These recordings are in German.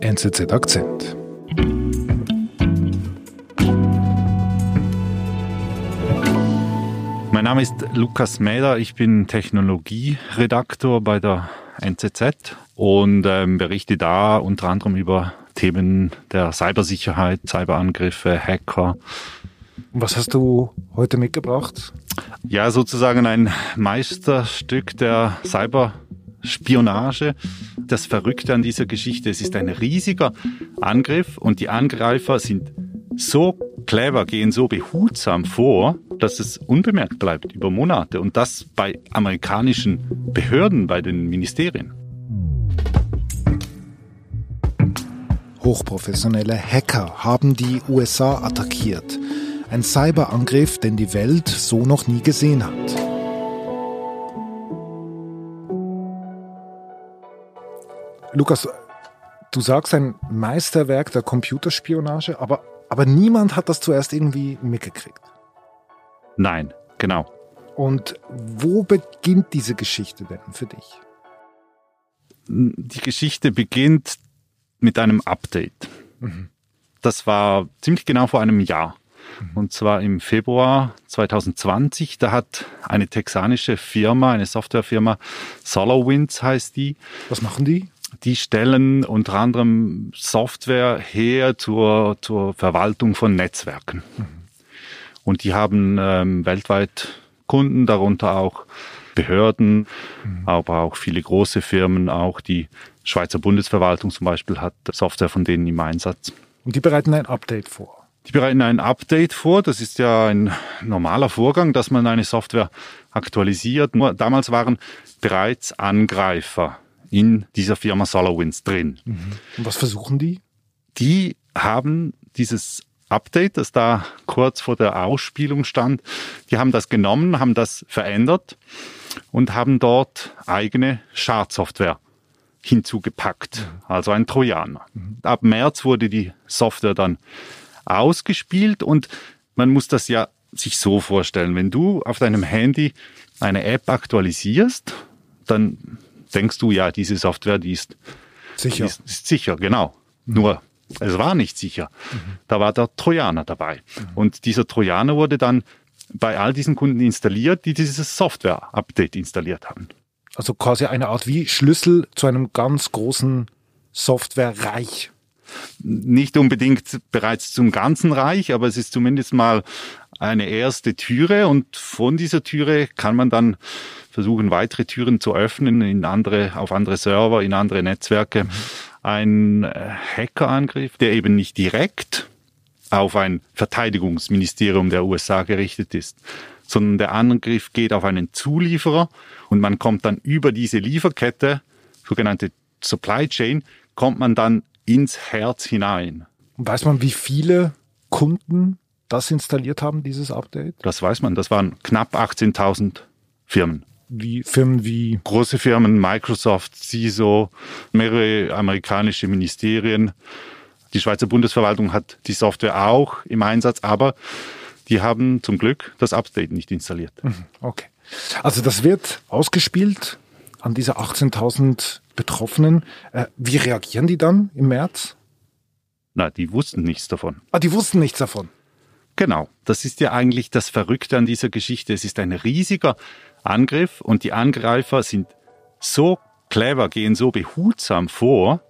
NZZ Akzent. Mein Name ist Lukas Mäder, ich bin Technologieredaktor bei der NZZ und ähm, berichte da unter anderem über Themen der Cybersicherheit, Cyberangriffe, Hacker. Was hast du heute mitgebracht? Ja, sozusagen ein Meisterstück der Cyberspionage. Das Verrückte an dieser Geschichte, es ist ein riesiger Angriff und die Angreifer sind so clever, gehen so behutsam vor, dass es unbemerkt bleibt über Monate und das bei amerikanischen Behörden, bei den Ministerien. Hochprofessionelle Hacker haben die USA attackiert. Ein Cyberangriff, den die Welt so noch nie gesehen hat. Lukas, du sagst ein Meisterwerk der Computerspionage, aber, aber niemand hat das zuerst irgendwie mitgekriegt. Nein, genau. Und wo beginnt diese Geschichte denn für dich? Die Geschichte beginnt mit einem Update. Mhm. Das war ziemlich genau vor einem Jahr. Mhm. Und zwar im Februar 2020. Da hat eine texanische Firma, eine Softwarefirma, SolarWinds heißt die. Was machen die? Die stellen unter anderem Software her zur, zur Verwaltung von Netzwerken. Und die haben ähm, weltweit Kunden, darunter auch Behörden, mhm. aber auch viele große Firmen, auch die Schweizer Bundesverwaltung zum Beispiel hat Software von denen im Einsatz. Und die bereiten ein Update vor? Die bereiten ein Update vor. Das ist ja ein normaler Vorgang, dass man eine Software aktualisiert. Nur damals waren bereits Angreifer in dieser Firma SolarWinds drin. Mhm. Und was versuchen die? Die haben dieses Update, das da kurz vor der Ausspielung stand. Die haben das genommen, haben das verändert und haben dort eigene Schadsoftware hinzugepackt, mhm. also ein Trojaner. Mhm. Ab März wurde die Software dann ausgespielt und man muss das ja sich so vorstellen, wenn du auf deinem Handy eine App aktualisierst, dann denkst du ja, diese Software, die ist sicher. Die ist, ist sicher, genau. Mhm. Nur es war nicht sicher. Mhm. Da war der Trojaner dabei. Mhm. Und dieser Trojaner wurde dann bei all diesen Kunden installiert, die dieses Software-Update installiert haben. Also quasi eine Art wie Schlüssel zu einem ganz großen Software-Reich. Nicht unbedingt bereits zum ganzen Reich, aber es ist zumindest mal eine erste Türe und von dieser Türe kann man dann versuchen, weitere Türen zu öffnen in andere, auf andere Server, in andere Netzwerke. Ein äh, Hackerangriff, der eben nicht direkt auf ein Verteidigungsministerium der USA gerichtet ist, sondern der Angriff geht auf einen Zulieferer und man kommt dann über diese Lieferkette, sogenannte Supply Chain, kommt man dann ins Herz hinein. Weiß man, wie viele Kunden das installiert haben, dieses Update? Das weiß man. Das waren knapp 18.000 Firmen wie Firmen wie große Firmen, Microsoft, CISO, mehrere amerikanische Ministerien. Die Schweizer Bundesverwaltung hat die Software auch im Einsatz, aber die haben zum Glück das Update nicht installiert. Mhm, okay. Also das wird ausgespielt an diese 18.000 Betroffenen. Äh, wie reagieren die dann im März? Na, die wussten nichts davon. Ah, die wussten nichts davon. Genau, das ist ja eigentlich das Verrückte an dieser Geschichte. Es ist ein riesiger Angriff und die Angreifer sind so clever, gehen so behutsam vor,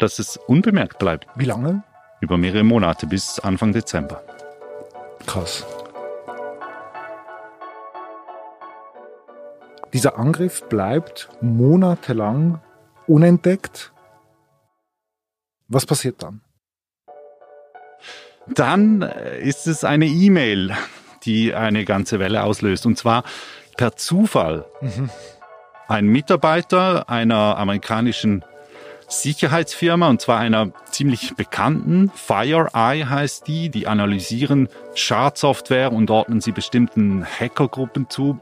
dass es unbemerkt bleibt. Wie lange? Über mehrere Monate bis Anfang Dezember. Krass. Dieser Angriff bleibt monatelang unentdeckt. Was passiert dann? Dann ist es eine E-Mail, die eine ganze Welle auslöst. Und zwar per Zufall. Mhm. Ein Mitarbeiter einer amerikanischen Sicherheitsfirma, und zwar einer ziemlich bekannten, FireEye heißt die, die analysieren Schadsoftware und ordnen sie bestimmten Hackergruppen zu.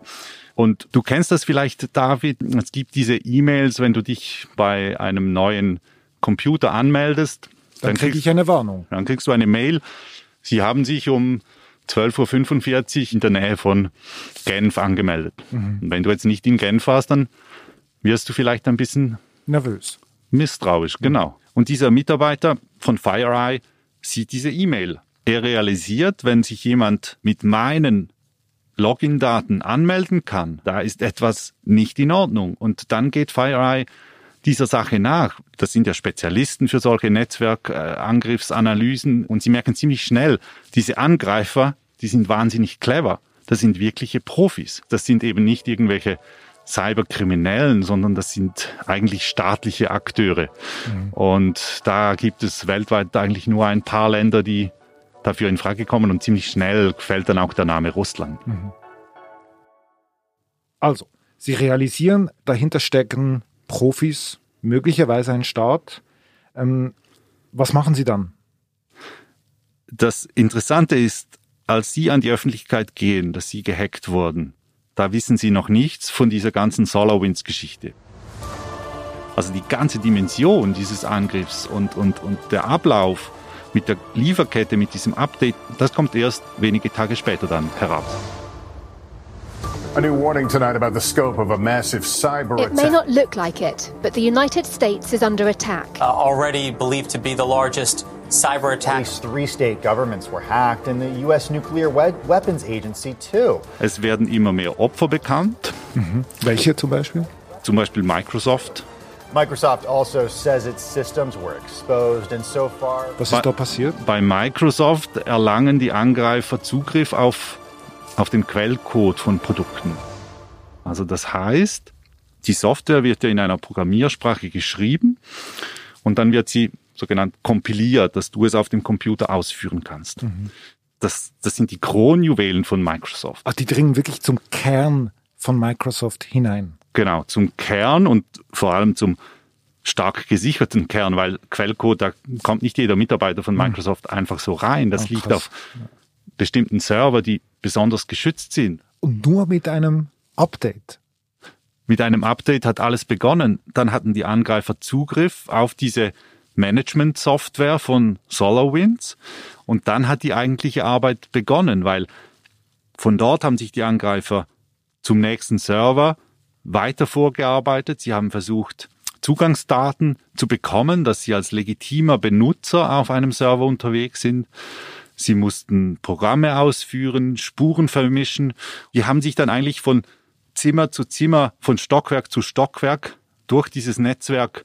Und du kennst das vielleicht, David, es gibt diese E-Mails, wenn du dich bei einem neuen Computer anmeldest. Dann, dann kriege ich eine Warnung. Dann kriegst du eine Mail. Sie haben sich um 12.45 Uhr in der Nähe von Genf angemeldet. Mhm. Und wenn du jetzt nicht in Genf warst, dann wirst du vielleicht ein bisschen nervös. Misstrauisch, genau. Und dieser Mitarbeiter von FireEye sieht diese E-Mail. Er realisiert, wenn sich jemand mit meinen Login-Daten anmelden kann, da ist etwas nicht in Ordnung. Und dann geht FireEye dieser Sache nach. Das sind ja Spezialisten für solche Netzwerkangriffsanalysen und sie merken ziemlich schnell, diese Angreifer, die sind wahnsinnig clever. Das sind wirkliche Profis. Das sind eben nicht irgendwelche Cyberkriminellen, sondern das sind eigentlich staatliche Akteure. Mhm. Und da gibt es weltweit eigentlich nur ein paar Länder, die dafür in Frage kommen und ziemlich schnell fällt dann auch der Name Russland. Mhm. Also, Sie realisieren, dahinter stecken Profis, möglicherweise ein Staat. Ähm, was machen Sie dann? Das Interessante ist, als Sie an die Öffentlichkeit gehen, dass Sie gehackt wurden, da wissen Sie noch nichts von dieser ganzen SolarWinds-Geschichte. Also die ganze Dimension dieses Angriffs und, und, und der Ablauf mit der Lieferkette, mit diesem Update, das kommt erst wenige Tage später dann heraus. A new warning tonight about the scope of a massive cyber attack. It may not look like it, but the United States is under attack. Uh, already believed to be the largest cyber attack. At least three state governments were hacked and the US Nuclear we Weapons Agency too. Es werden immer mehr Opfer bekannt. Mhm. Welche zum Beispiel? Zum Beispiel Microsoft. Microsoft also says its systems were exposed and so far. Was ist da passiert? Bei Microsoft erlangen die Angreifer Zugriff auf auf den Quellcode von Produkten. Also das heißt, die Software wird ja in einer Programmiersprache geschrieben und dann wird sie sogenannt kompiliert, dass du es auf dem Computer ausführen kannst. Mhm. Das, das sind die Kronjuwelen von Microsoft. Ach, die dringen wirklich zum Kern von Microsoft hinein. Genau, zum Kern und vor allem zum stark gesicherten Kern, weil Quellcode, da kommt nicht jeder Mitarbeiter von mhm. Microsoft mhm. einfach so rein. Das oh, liegt auf bestimmten Server, die besonders geschützt sind. Und nur mit einem Update. Mit einem Update hat alles begonnen. Dann hatten die Angreifer Zugriff auf diese Management-Software von SolarWinds und dann hat die eigentliche Arbeit begonnen, weil von dort haben sich die Angreifer zum nächsten Server weiter vorgearbeitet. Sie haben versucht, Zugangsdaten zu bekommen, dass sie als legitimer Benutzer auf einem Server unterwegs sind. Sie mussten Programme ausführen, Spuren vermischen. Die haben sich dann eigentlich von Zimmer zu Zimmer, von Stockwerk zu Stockwerk durch dieses Netzwerk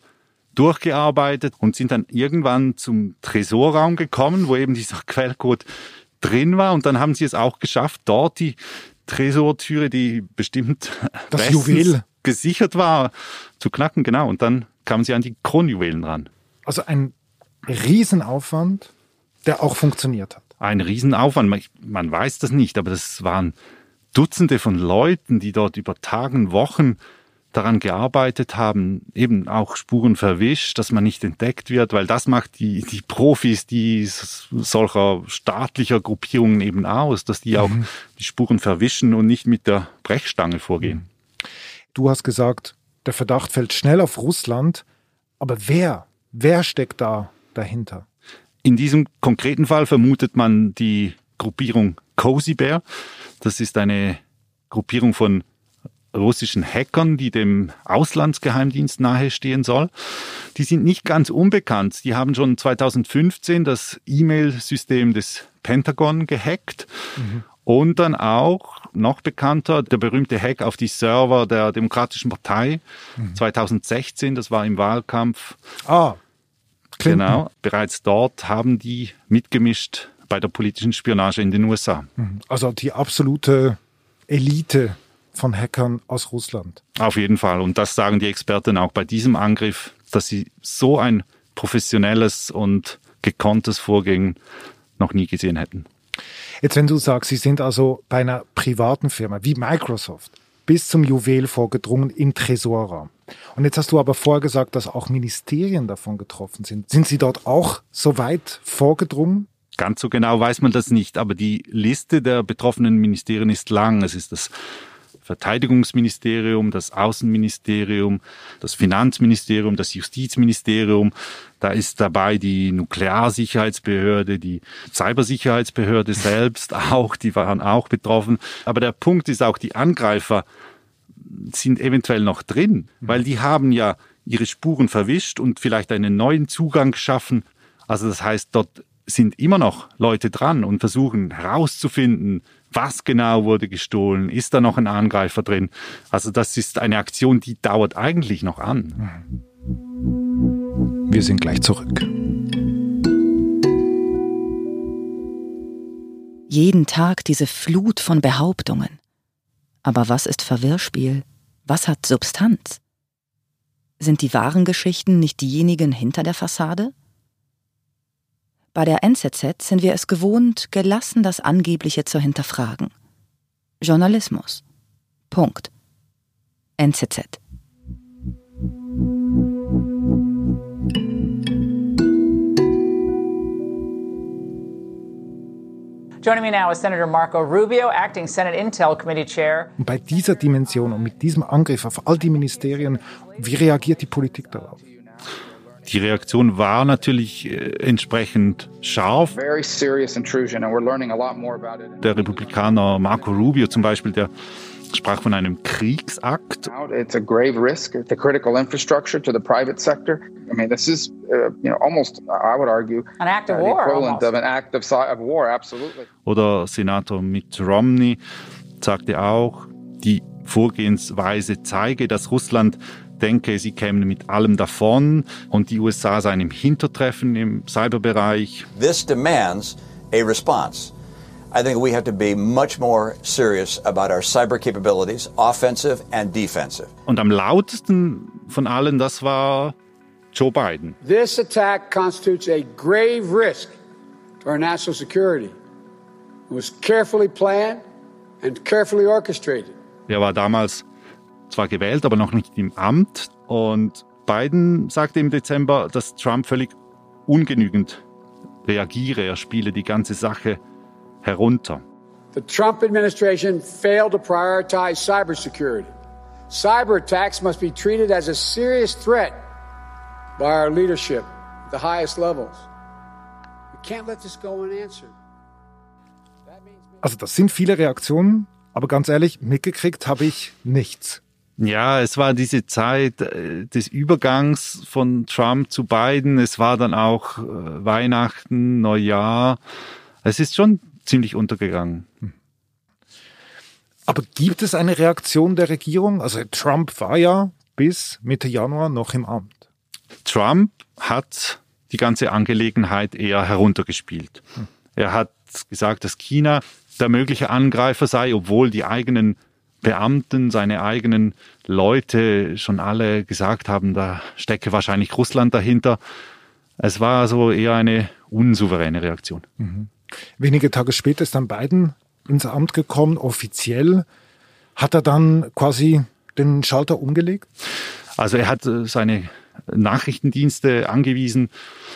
durchgearbeitet und sind dann irgendwann zum Tresorraum gekommen, wo eben dieser Quellcode drin war. Und dann haben sie es auch geschafft, dort die Tresortüre, die bestimmt das Juwel gesichert war, zu knacken. Genau. Und dann kamen sie an die Kronjuwelen ran. Also ein Riesenaufwand, der auch funktioniert hat ein Riesenaufwand. Man, man weiß das nicht, aber das waren Dutzende von Leuten, die dort über Tagen, Wochen daran gearbeitet haben, eben auch Spuren verwischt, dass man nicht entdeckt wird, weil das macht die, die Profis, die solcher staatlicher Gruppierungen eben aus, dass die auch mhm. die Spuren verwischen und nicht mit der Brechstange vorgehen. Du hast gesagt, der Verdacht fällt schnell auf Russland, aber wer, wer steckt da dahinter? In diesem konkreten Fall vermutet man die Gruppierung Cozy Bear. Das ist eine Gruppierung von russischen Hackern, die dem Auslandsgeheimdienst nahestehen soll. Die sind nicht ganz unbekannt. Die haben schon 2015 das E-Mail-System des Pentagon gehackt mhm. und dann auch noch bekannter der berühmte Hack auf die Server der Demokratischen Partei mhm. 2016. Das war im Wahlkampf. Ah, Clinton. Genau, bereits dort haben die mitgemischt bei der politischen Spionage in den USA. Mhm. Also die absolute Elite von Hackern aus Russland. Auf jeden Fall. Und das sagen die Experten auch bei diesem Angriff, dass sie so ein professionelles und gekonntes Vorgehen noch nie gesehen hätten. Jetzt, wenn du sagst, Sie sind also bei einer privaten Firma wie Microsoft bis zum Juwel vorgedrungen im Tresorraum. Und jetzt hast du aber vorher gesagt, dass auch Ministerien davon getroffen sind. Sind sie dort auch so weit vorgedrungen? Ganz so genau weiß man das nicht, aber die Liste der betroffenen Ministerien ist lang. Es ist das Verteidigungsministerium, das Außenministerium, das Finanzministerium, das Justizministerium. Da ist dabei die Nuklearsicherheitsbehörde, die Cybersicherheitsbehörde selbst auch, die waren auch betroffen. Aber der Punkt ist auch, die Angreifer sind eventuell noch drin, weil die haben ja ihre Spuren verwischt und vielleicht einen neuen Zugang schaffen. Also das heißt, dort sind immer noch Leute dran und versuchen herauszufinden, was genau wurde gestohlen, ist da noch ein Angreifer drin. Also das ist eine Aktion, die dauert eigentlich noch an. Wir sind gleich zurück. Jeden Tag diese Flut von Behauptungen. Aber was ist Verwirrspiel? Was hat Substanz? Sind die wahren Geschichten nicht diejenigen hinter der Fassade? Bei der NZZ sind wir es gewohnt, gelassen das Angebliche zu hinterfragen. Journalismus. Punkt. NZZ. Joining me now is Senator Marco Rubio, acting Senate Intel Committee Chair. Und bei dieser Dimension und mit diesem Angriff auf all die Ministerien, wie reagiert die Politik darauf? Die Reaktion war natürlich äh, entsprechend scharf. Der Republikaner Marco Rubio zum Beispiel, der sprach von einem Kriegsakt. It's a grave risk the critical infrastructure to the private sector. I mean, this is, uh, you know, almost, I would argue, an act of uh, war, equivalent of an act of, of war, absolutely. Oder Senator Mitt Romney sagte auch, die Vorgehensweise zeige, dass Russland denke, sie kämen mit allem davon und die USA seien im Hintertreffen im Cyberbereich. This demands a response. I think we have to be much more serious about our cyber capabilities, offensive and defensive. Und am lautesten von allen, das war Joe Biden. This attack constitutes a grave risk to our national security. It was carefully planned and carefully orchestrated. Er war damals zwar gewählt, aber noch nicht im Amt. Und Biden sagte im Dezember, dass Trump völlig ungenügend reagiere. Er spiele die ganze Sache herunter. The Trump administration failed to prioritize cybersecurity. Cyber attacks must be treated as a serious threat by our leadership at the highest levels. We can't let this go unanswered. Also das sind viele Reaktionen, aber ganz ehrlich, mitgekriegt habe ich nichts. Ja, es war diese Zeit äh, des Übergangs von Trump zu Biden. Es war dann auch äh, Weihnachten, Neujahr. Es ist schon ziemlich untergegangen. Aber gibt es eine Reaktion der Regierung? Also Trump war ja bis Mitte Januar noch im Amt. Trump hat die ganze Angelegenheit eher heruntergespielt. Hm. Er hat gesagt, dass China der mögliche Angreifer sei, obwohl die eigenen Beamten, seine eigenen Leute schon alle gesagt haben, da stecke wahrscheinlich Russland dahinter. Es war so eher eine unsouveräne Reaktion. Mhm. Wenige Tage später ist dann Biden ins Amt gekommen, offiziell. Hat er dann quasi den Schalter umgelegt? Also er hat äh, seine Nachrichtendienste angewiesen,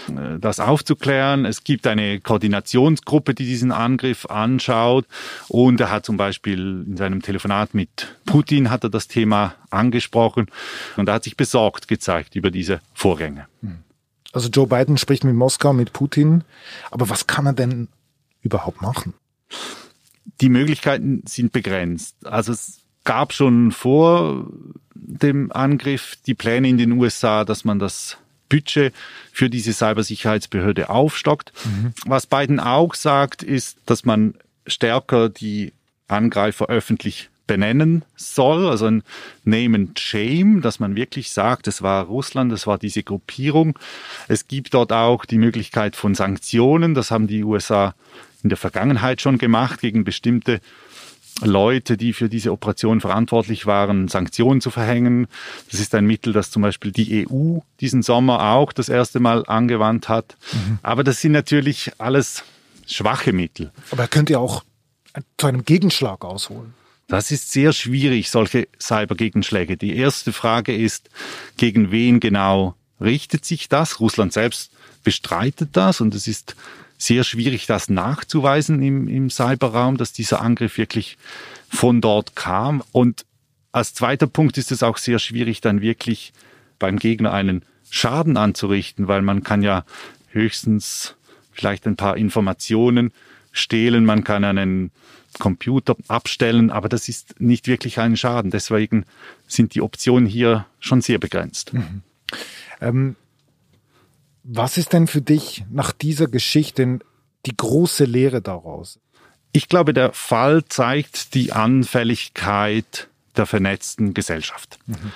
äh, das aufzuklären. Es gibt eine Koordinationsgruppe, die diesen Angriff anschaut. Und er hat zum Beispiel in seinem Telefonat mit Putin hat er das Thema angesprochen. Und er hat sich besorgt gezeigt über diese Vorgänge. Also Joe Biden spricht mit Moskau, mit Putin. Aber was kann er denn überhaupt machen? Die Möglichkeiten sind begrenzt. Also es gab schon vor dem Angriff die Pläne in den USA, dass man das Budget für diese Cybersicherheitsbehörde aufstockt. Mhm. Was Biden auch sagt, ist, dass man stärker die Angreifer öffentlich benennen soll, also ein Name and Shame, dass man wirklich sagt, es war Russland, es war diese Gruppierung. Es gibt dort auch die Möglichkeit von Sanktionen, das haben die USA in der Vergangenheit schon gemacht gegen bestimmte Leute, die für diese Operation verantwortlich waren, Sanktionen zu verhängen. Das ist ein Mittel, das zum Beispiel die EU diesen Sommer auch das erste Mal angewandt hat. Mhm. Aber das sind natürlich alles schwache Mittel. Aber er könnte ja auch zu einem Gegenschlag ausholen. Das ist sehr schwierig, solche Cybergegenschläge. Die erste Frage ist, gegen wen genau richtet sich das? Russland selbst bestreitet das und es ist sehr schwierig, das nachzuweisen im, im Cyberraum, dass dieser Angriff wirklich von dort kam. Und als zweiter Punkt ist es auch sehr schwierig, dann wirklich beim Gegner einen Schaden anzurichten, weil man kann ja höchstens vielleicht ein paar Informationen stehlen, man kann einen Computer abstellen, aber das ist nicht wirklich ein Schaden. Deswegen sind die Optionen hier schon sehr begrenzt. Mhm. Ähm, was ist denn für dich nach dieser Geschichte die große Lehre daraus? Ich glaube, der Fall zeigt die Anfälligkeit der vernetzten Gesellschaft. Mhm.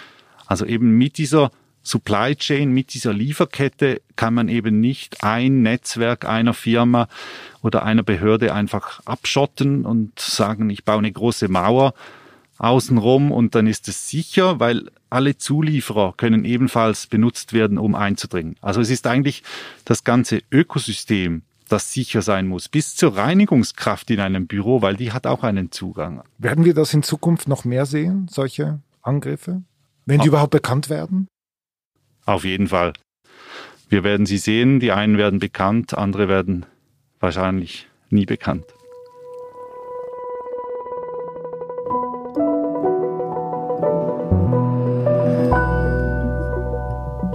Also eben mit dieser Supply Chain, mit dieser Lieferkette kann man eben nicht ein Netzwerk einer Firma oder einer Behörde einfach abschotten und sagen, ich baue eine große Mauer außenrum und dann ist es sicher, weil alle Zulieferer können ebenfalls benutzt werden, um einzudringen. Also es ist eigentlich das ganze Ökosystem, das sicher sein muss, bis zur Reinigungskraft in einem Büro, weil die hat auch einen Zugang. Werden wir das in Zukunft noch mehr sehen, solche Angriffe? Wenn die überhaupt bekannt werden? Auf jeden Fall. Wir werden sie sehen. Die einen werden bekannt, andere werden wahrscheinlich nie bekannt.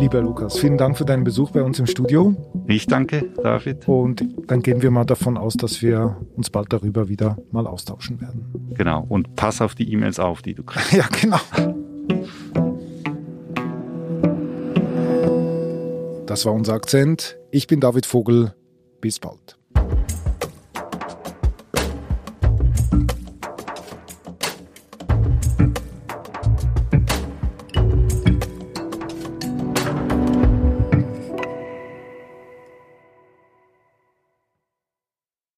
Lieber Lukas, vielen Dank für deinen Besuch bei uns im Studio. Ich danke, David. Und dann gehen wir mal davon aus, dass wir uns bald darüber wieder mal austauschen werden. Genau. Und pass auf die E-Mails auf, die du kriegst. ja, genau. Das war unser Akzent. Ich bin David Vogel. Bis bald.